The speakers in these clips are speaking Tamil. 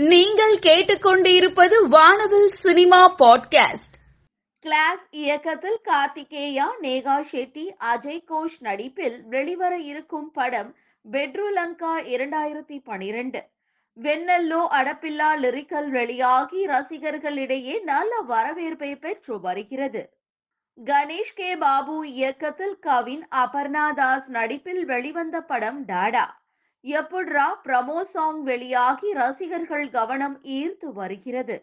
நீங்கள் கேட்டுக்கொண்டிருப்பது வானவில் சினிமா பாட்காஸ்ட். கிளாஸ் இயக்கத்தில் கார்த்திகேயா நேகா ஷெட்டி அஜய் கோஷ் நடிப்பில் வெளிவர இருக்கும் படம் பெட்ருலங்கா இரண்டாயிரத்தி பனிரெண்டு. வெண்ணல்லோ அடப்பில்லா லிரிக்கல் வெளியாகி ரசிகர்களிடையே நல்ல வரவேற்பை பெற்று வருகிறது. கணேஷ் கே. பாபு இயக்கத்தில் கவின் அபர்ணா தாஸ் நடிப்பில் வெளிவந்த படம் டாடா. எப்புட்ரா பிரமோ சாங் வெளியாகி ரசிகர்கள் கவனம் ஈர்த்து வருகிறது.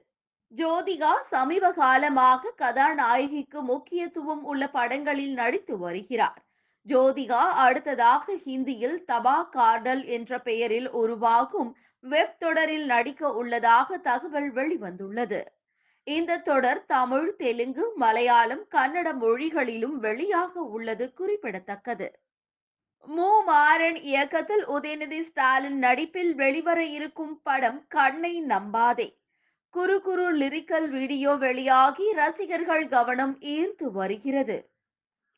ஜோதிகா சமீப காலமாக கதாநாயகிக்கு முக்கியத்துவம் உள்ள படங்களில் நடித்து வருகிறார். ஜோதிகா அடுத்ததாக ஹிந்தியில் தபா கார்டல் என்ற பெயரில் உருவாகும் வெப் தொடரில் நடிக்க உள்ளதாக தகவல் வெளிவந்துள்ளது. இந்த தொடர் தமிழ் தெலுங்கு மலையாளம் கன்னட மொழிகளிலும் வெளியாக உள்ளது குறிப்பிடத்தக்கது. மு. மாறன் இயக்கத்தில் உதயநிதி ஸ்டாலின் நடிப்பில் வெளிவர இருக்கும் படம் கண்ணை நம்பாதே. குறு குறு லிரிக்கல் வீடியோ வெளியாகி ரசிகர்கள் கவனம் ஈர்த்து வருகிறது.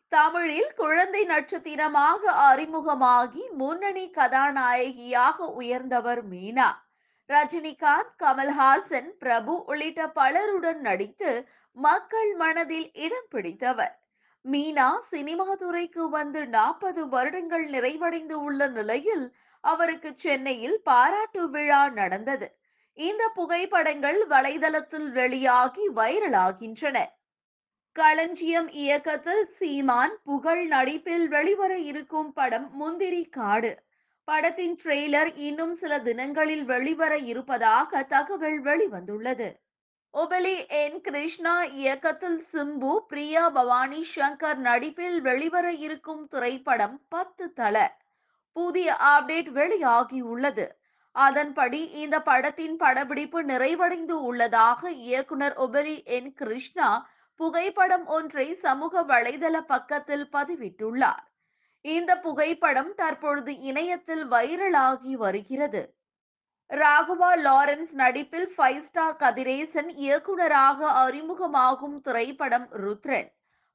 தமிழில் குழந்தை நட்சத்திரமாக அறிமுகமாகி முன்னணி கதாநாயகியாக உயர்ந்தவர் மீனா. ரஜினிகாந்த் கமல்ஹாசன் பிரபு உள்ளிட்ட பலருடன் நடித்து மக்கள் மனதில் இடம் பிடித்தவர். மீனா சினிமா துறைக்கு வந்து நாற்பது வருடங்கள் நிறைவடைந்து உள்ள நிலையில் அவருக்கு சென்னையில் பாராட்டு விழா நடந்தது. இந்த புகைப்படங்கள் வலைதளத்தில் வெளியாகி வைரலாகின்றன. களஞ்சியம் இயக்கத்தில் சீமான் புகழ் நடிப்பில் வெளிவர இருக்கும் படம் முந்திரி காடு. படத்தின் ட்ரெய்லர் இன்னும் சில தினங்களில் வெளிவர இருப்பதாக தகவல் வெளிவந்துள்ளது. ஒபலி என் கிருஷ்ணா இயக்கத்தில் சிம்பு பிரியா பவானி சங்கர் நடிப்பில் வெளிவர இருக்கும் திரைப்படம் பத்து தல புதிய அப்டேட் வெளியாகியுள்ளது அதன்படி இந்த படத்தின் படப்பிடிப்பு நிறைவடைந்து உள்ளதாக இயக்குனர் ஒபலி என் கிருஷ்ணா புகைப்படம் ஒன்றை சமூக வலைதள பக்கத்தில் பதிவிட்டுள்ளார். இந்த புகைப்படம் தற்பொழுது இணையத்தில் வைரலாகி வருகிறது. ராகுவா லாரன்ஸ் நடிப்பில் ஃபைவ் ஸ்டார் கதிரேசன் இயக்குனராக அறிமுகமாகும் திரைப்படம் ருத்ரன்.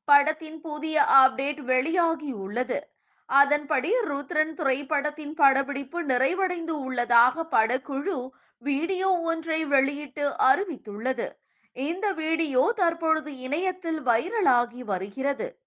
படத்தின் புதிய அப்டேட் வெளியாகி உள்ளது. அதன்படி ருத்ரன் திரைப்படத்தின் படப்பிடிப்பு நிறைவடைந்து உள்ளதாக படக்குழு வீடியோ ஒன்றை வெளியிட்டு அறிவித்துள்ளது. இந்த வீடியோ தற்பொழுது இணையத்தில் வைரலாகி வருகிறது.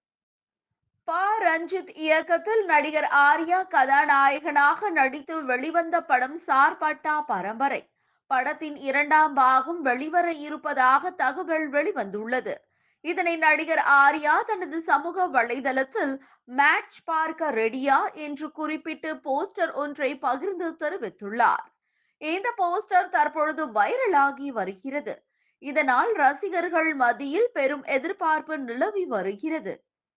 ப. ரஞ்சித் இயக்கத்தில் நடிகர் ஆர்யா கதாநாயகனாக நடித்து வெளிவந்த படம் சார்பட்டா பரம்பரை. படத்தின் இரண்டாம் பாகம் வெளிவர இருப்பதாக தகவல் வெளிவந்துள்ளது. இதனை நடிகர் ஆர்யா தனது சமூக வலைதளத்தில் மேட்ச் பார்க்க ரெடியா என்று குறிப்பிட்டு போஸ்டர் ஒன்றை பகிர்ந்து தெரிவித்துள்ளார். இந்த போஸ்டர் தற்பொழுது வைரலாகி வருகிறது. இதனால் ரசிகர்கள் மத்தியில் பெரும் எதிர்பார்ப்பு நிலவி வருகிறது.